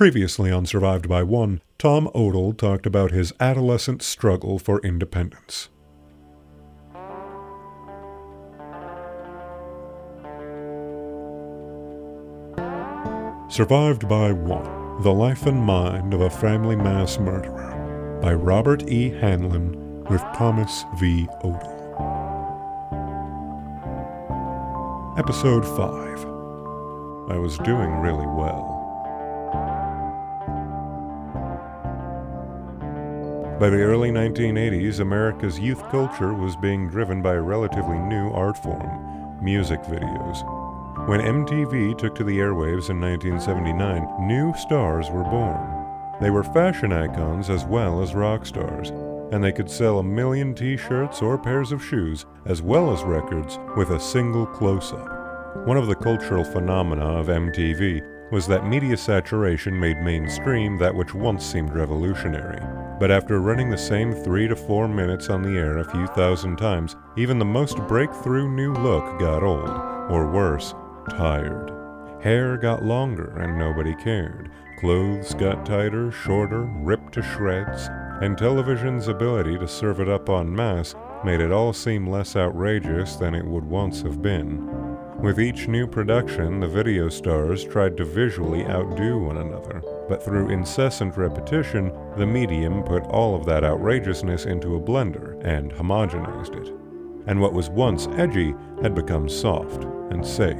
Previously on Survived by One, Tom Odell talked about his adolescent struggle for independence. Survived by One The Life and Mind of a Family Mass Murderer by Robert E. Hanlon with Thomas V. Odell. Episode 5 I was doing really well. By the early 1980s, America's youth culture was being driven by a relatively new art form music videos. When MTV took to the airwaves in 1979, new stars were born. They were fashion icons as well as rock stars, and they could sell a million t shirts or pairs of shoes, as well as records, with a single close up. One of the cultural phenomena of MTV was that media saturation made mainstream that which once seemed revolutionary. But after running the same three to four minutes on the air a few thousand times, even the most breakthrough new look got old, or worse, tired. Hair got longer and nobody cared. Clothes got tighter, shorter, ripped to shreds, and television's ability to serve it up en masse made it all seem less outrageous than it would once have been. With each new production, the video stars tried to visually outdo one another, but through incessant repetition, the medium put all of that outrageousness into a blender and homogenized it. And what was once edgy had become soft and safe.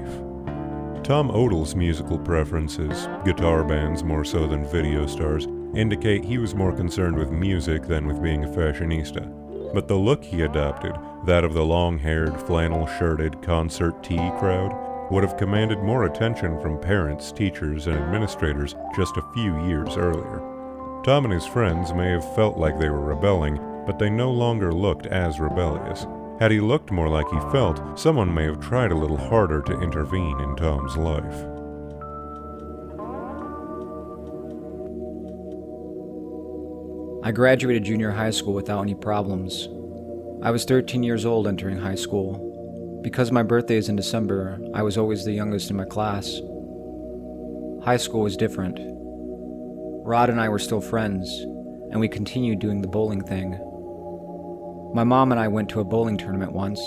Tom Odell's musical preferences, guitar bands more so than video stars, indicate he was more concerned with music than with being a fashionista. But the look he adopted, that of the long haired, flannel shirted concert tee crowd, would have commanded more attention from parents, teachers, and administrators just a few years earlier. Tom and his friends may have felt like they were rebelling, but they no longer looked as rebellious. Had he looked more like he felt, someone may have tried a little harder to intervene in Tom's life. I graduated junior high school without any problems. I was 13 years old entering high school. Because my birthday is in December, I was always the youngest in my class. High school was different. Rod and I were still friends, and we continued doing the bowling thing. My mom and I went to a bowling tournament once,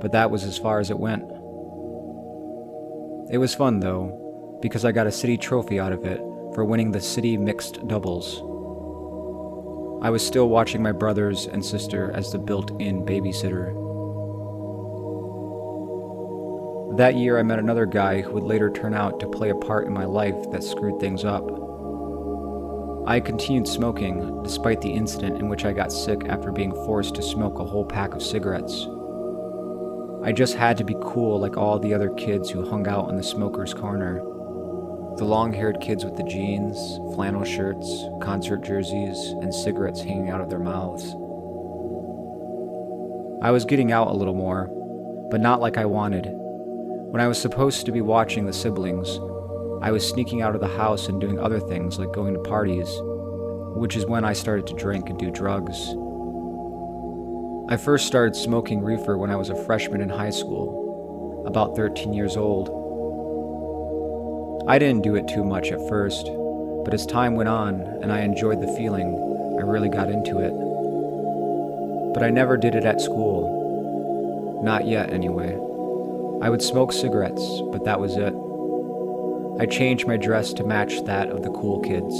but that was as far as it went. It was fun though, because I got a city trophy out of it for winning the city mixed doubles. I was still watching my brothers and sister as the built in babysitter. That year, I met another guy who would later turn out to play a part in my life that screwed things up. I continued smoking despite the incident in which I got sick after being forced to smoke a whole pack of cigarettes. I just had to be cool like all the other kids who hung out in the smoker's corner. The long haired kids with the jeans, flannel shirts, concert jerseys, and cigarettes hanging out of their mouths. I was getting out a little more, but not like I wanted. When I was supposed to be watching the siblings, I was sneaking out of the house and doing other things like going to parties, which is when I started to drink and do drugs. I first started smoking reefer when I was a freshman in high school, about 13 years old. I didn't do it too much at first, but as time went on and I enjoyed the feeling, I really got into it. But I never did it at school. Not yet, anyway. I would smoke cigarettes, but that was it. I changed my dress to match that of the cool kids.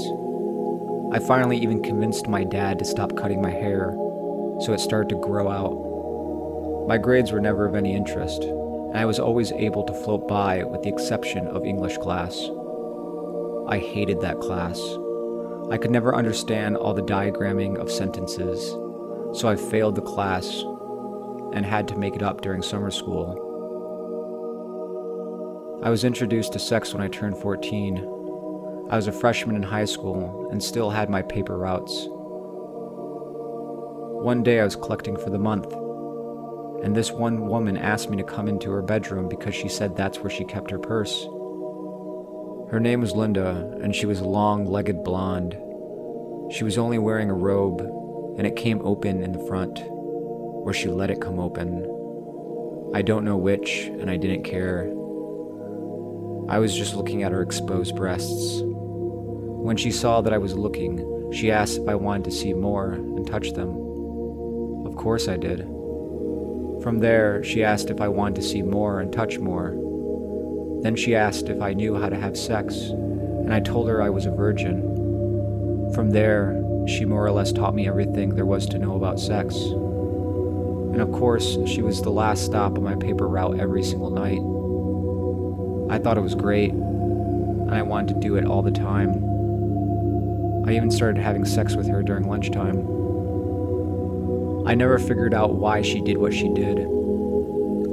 I finally even convinced my dad to stop cutting my hair, so it started to grow out. My grades were never of any interest, and I was always able to float by with the exception of English class. I hated that class. I could never understand all the diagramming of sentences, so I failed the class and had to make it up during summer school. I was introduced to sex when I turned 14. I was a freshman in high school and still had my paper routes. One day I was collecting for the month, and this one woman asked me to come into her bedroom because she said that's where she kept her purse. Her name was Linda, and she was a long legged blonde. She was only wearing a robe, and it came open in the front, or she let it come open. I don't know which, and I didn't care. I was just looking at her exposed breasts. When she saw that I was looking, she asked if I wanted to see more and touch them. Of course I did. From there, she asked if I wanted to see more and touch more. Then she asked if I knew how to have sex, and I told her I was a virgin. From there, she more or less taught me everything there was to know about sex. And of course, she was the last stop on my paper route every single night. I thought it was great, and I wanted to do it all the time. I even started having sex with her during lunchtime. I never figured out why she did what she did.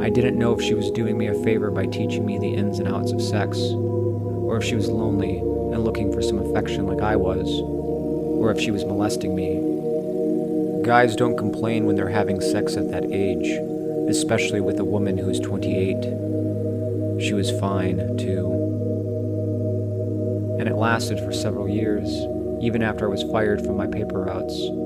I didn't know if she was doing me a favor by teaching me the ins and outs of sex, or if she was lonely and looking for some affection like I was, or if she was molesting me. Guys don't complain when they're having sex at that age, especially with a woman who's 28. She was fine, too. And it lasted for several years, even after I was fired from my paper routes.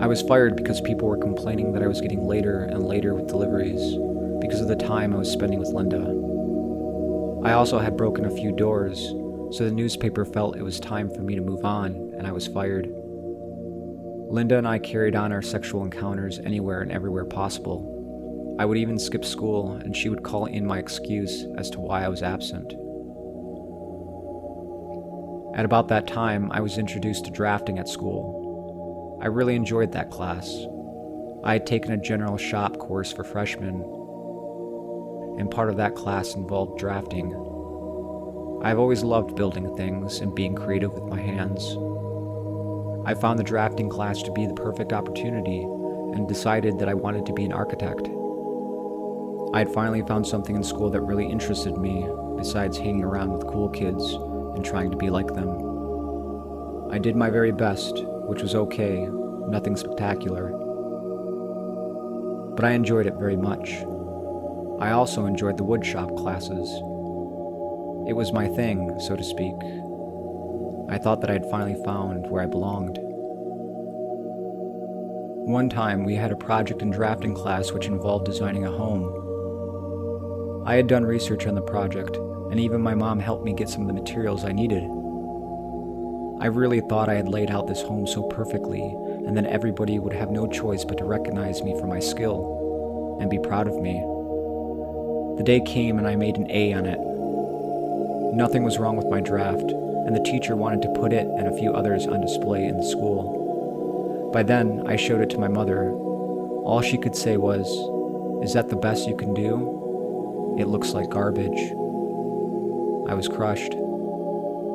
I was fired because people were complaining that I was getting later and later with deliveries because of the time I was spending with Linda. I also had broken a few doors, so the newspaper felt it was time for me to move on, and I was fired. Linda and I carried on our sexual encounters anywhere and everywhere possible. I would even skip school, and she would call in my excuse as to why I was absent. At about that time, I was introduced to drafting at school. I really enjoyed that class. I had taken a general shop course for freshmen, and part of that class involved drafting. I've always loved building things and being creative with my hands. I found the drafting class to be the perfect opportunity and decided that I wanted to be an architect. I had finally found something in school that really interested me, besides hanging around with cool kids and trying to be like them. I did my very best, which was okay, nothing spectacular. But I enjoyed it very much. I also enjoyed the woodshop classes. It was my thing, so to speak, I thought that I had finally found where I belonged. One time, we had a project in drafting class which involved designing a home. I had done research on the project, and even my mom helped me get some of the materials I needed. I really thought I had laid out this home so perfectly, and then everybody would have no choice but to recognize me for my skill and be proud of me. The day came and I made an A on it. Nothing was wrong with my draft, and the teacher wanted to put it and a few others on display in the school. By then, I showed it to my mother. All she could say was, Is that the best you can do? It looks like garbage. I was crushed.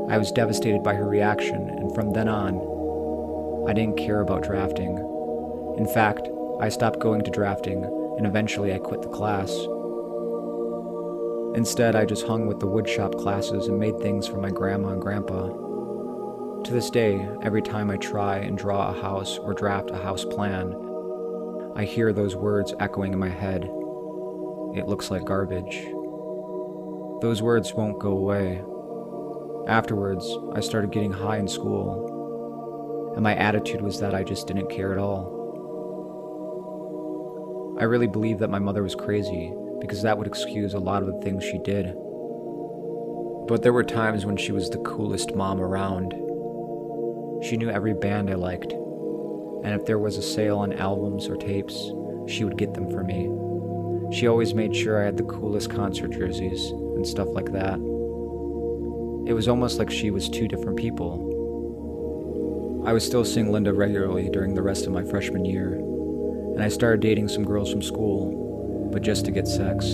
I was devastated by her reaction, and from then on, I didn't care about drafting. In fact, I stopped going to drafting, and eventually I quit the class. Instead, I just hung with the woodshop classes and made things for my grandma and grandpa. To this day, every time I try and draw a house or draft a house plan, I hear those words echoing in my head. It looks like garbage. Those words won't go away. Afterwards, I started getting high in school, and my attitude was that I just didn't care at all. I really believed that my mother was crazy because that would excuse a lot of the things she did. But there were times when she was the coolest mom around. She knew every band I liked, and if there was a sale on albums or tapes, she would get them for me. She always made sure I had the coolest concert jerseys and stuff like that. It was almost like she was two different people. I was still seeing Linda regularly during the rest of my freshman year, and I started dating some girls from school but just to get sex.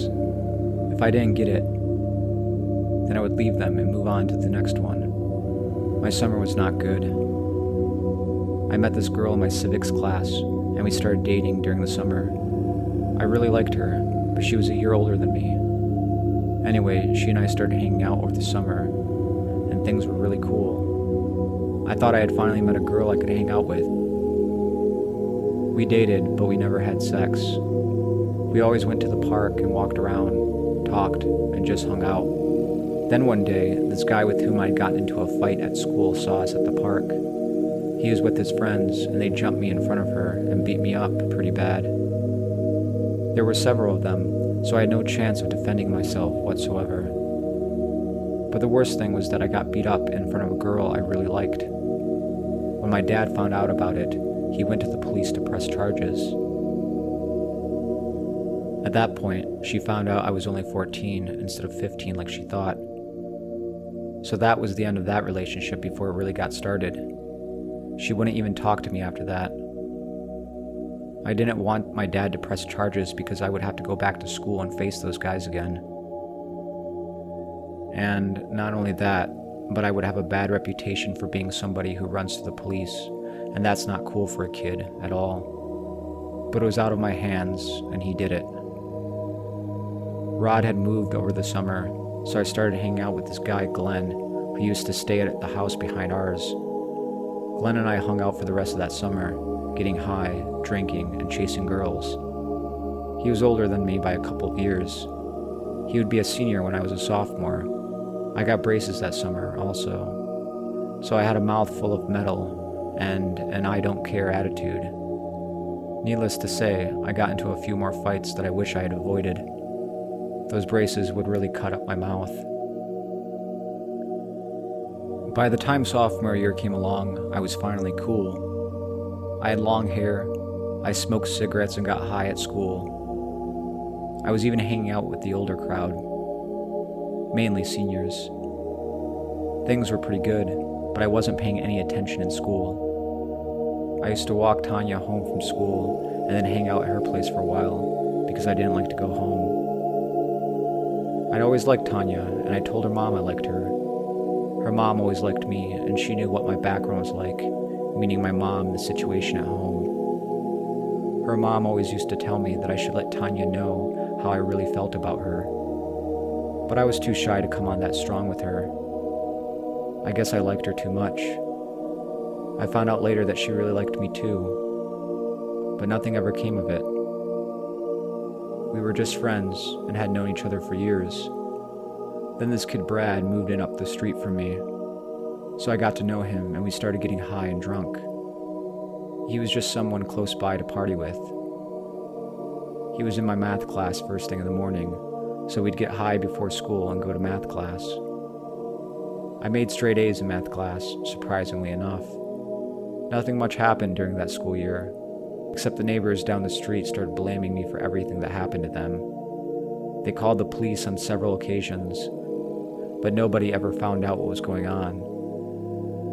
If I didn't get it, then I would leave them and move on to the next one. My summer was not good. I met this girl in my civics class, and we started dating during the summer. I really liked her, but she was a year older than me. Anyway, she and I started hanging out over the summer, and things were really cool. I thought I had finally met a girl I could hang out with. We dated, but we never had sex. We always went to the park and walked around, talked, and just hung out. Then one day, this guy with whom I'd gotten into a fight at school saw us at the park. He was with his friends, and they jumped me in front of her and beat me up pretty bad. There were several of them, so I had no chance of defending myself whatsoever. But the worst thing was that I got beat up in front of a girl I really liked. When my dad found out about it, he went to the police to press charges. At that point, she found out I was only 14 instead of 15 like she thought. So that was the end of that relationship before it really got started. She wouldn't even talk to me after that. I didn't want my dad to press charges because I would have to go back to school and face those guys again. And not only that, but I would have a bad reputation for being somebody who runs to the police, and that's not cool for a kid at all. But it was out of my hands, and he did it. Rod had moved over the summer, so I started hanging out with this guy, Glenn, who used to stay at the house behind ours. Glenn and I hung out for the rest of that summer, getting high, drinking, and chasing girls. He was older than me by a couple of years. He would be a senior when I was a sophomore. I got braces that summer, also. So I had a mouth full of metal and an I don't care attitude. Needless to say, I got into a few more fights that I wish I had avoided. Those braces would really cut up my mouth. By the time sophomore year came along, I was finally cool. I had long hair, I smoked cigarettes and got high at school. I was even hanging out with the older crowd, mainly seniors. Things were pretty good, but I wasn't paying any attention in school. I used to walk Tanya home from school and then hang out at her place for a while because I didn't like to go home. I'd always liked Tanya, and I told her mom I liked her. Her mom always liked me, and she knew what my background was like, meaning my mom and the situation at home. Her mom always used to tell me that I should let Tanya know how I really felt about her. But I was too shy to come on that strong with her. I guess I liked her too much. I found out later that she really liked me too, but nothing ever came of it. We were just friends and had known each other for years. Then this kid Brad moved in up the street from me. So I got to know him and we started getting high and drunk. He was just someone close by to party with. He was in my math class first thing in the morning, so we'd get high before school and go to math class. I made straight A's in math class, surprisingly enough. Nothing much happened during that school year, except the neighbors down the street started blaming me for everything that happened to them. They called the police on several occasions, but nobody ever found out what was going on,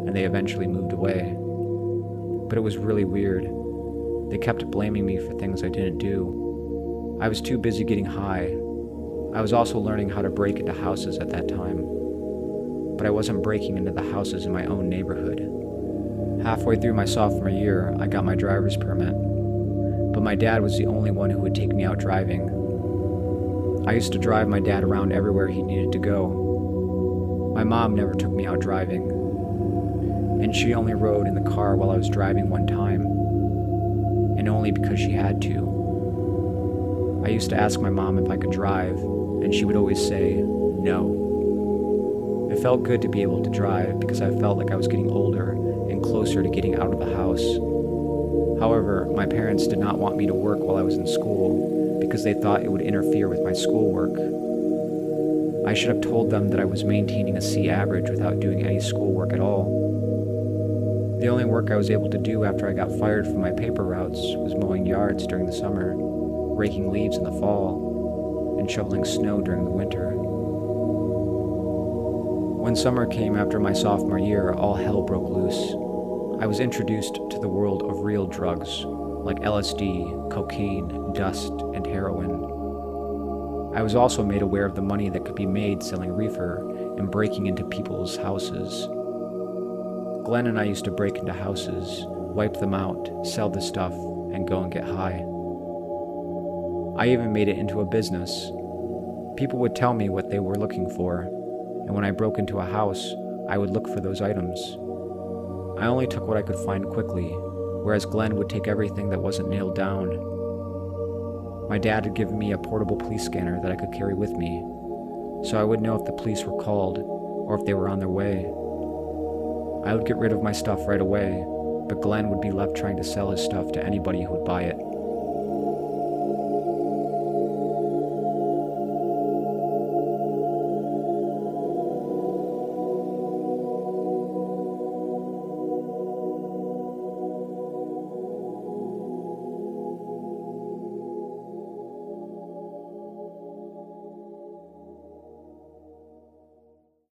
and they eventually moved away. But it was really weird. They kept blaming me for things I didn't do. I was too busy getting high. I was also learning how to break into houses at that time, but I wasn't breaking into the houses in my own neighborhood. Halfway through my sophomore year, I got my driver's permit, but my dad was the only one who would take me out driving. I used to drive my dad around everywhere he needed to go, my mom never took me out driving, and she only rode in the car while I was driving one time, and only because she had to. I used to ask my mom if I could drive, and she would always say, no. It felt good to be able to drive because I felt like I was getting older and closer to getting out of the house. However, my parents did not want me to work while I was in school because they thought it would interfere with my schoolwork I should have told them that I was maintaining a C average without doing any schoolwork at all. The only work I was able to do after I got fired from my paper routes was mowing yards during the summer, raking leaves in the fall, and shoveling snow during the winter. When summer came after my sophomore year, all hell broke loose. I was introduced to the world of real drugs like LSD, cocaine, dust, and heroin. I was also made aware of the money that could be made selling reefer and breaking into people's houses. Glenn and I used to break into houses, wipe them out, sell the stuff, and go and get high. I even made it into a business. People would tell me what they were looking for, and when I broke into a house, I would look for those items. I only took what I could find quickly, whereas Glenn would take everything that wasn't nailed down my dad had given me a portable police scanner that I could carry with me, so I would know if the police were called or if they were on their way. I would get rid of my stuff right away, but Glenn would be left trying to sell his stuff to anybody who would buy it.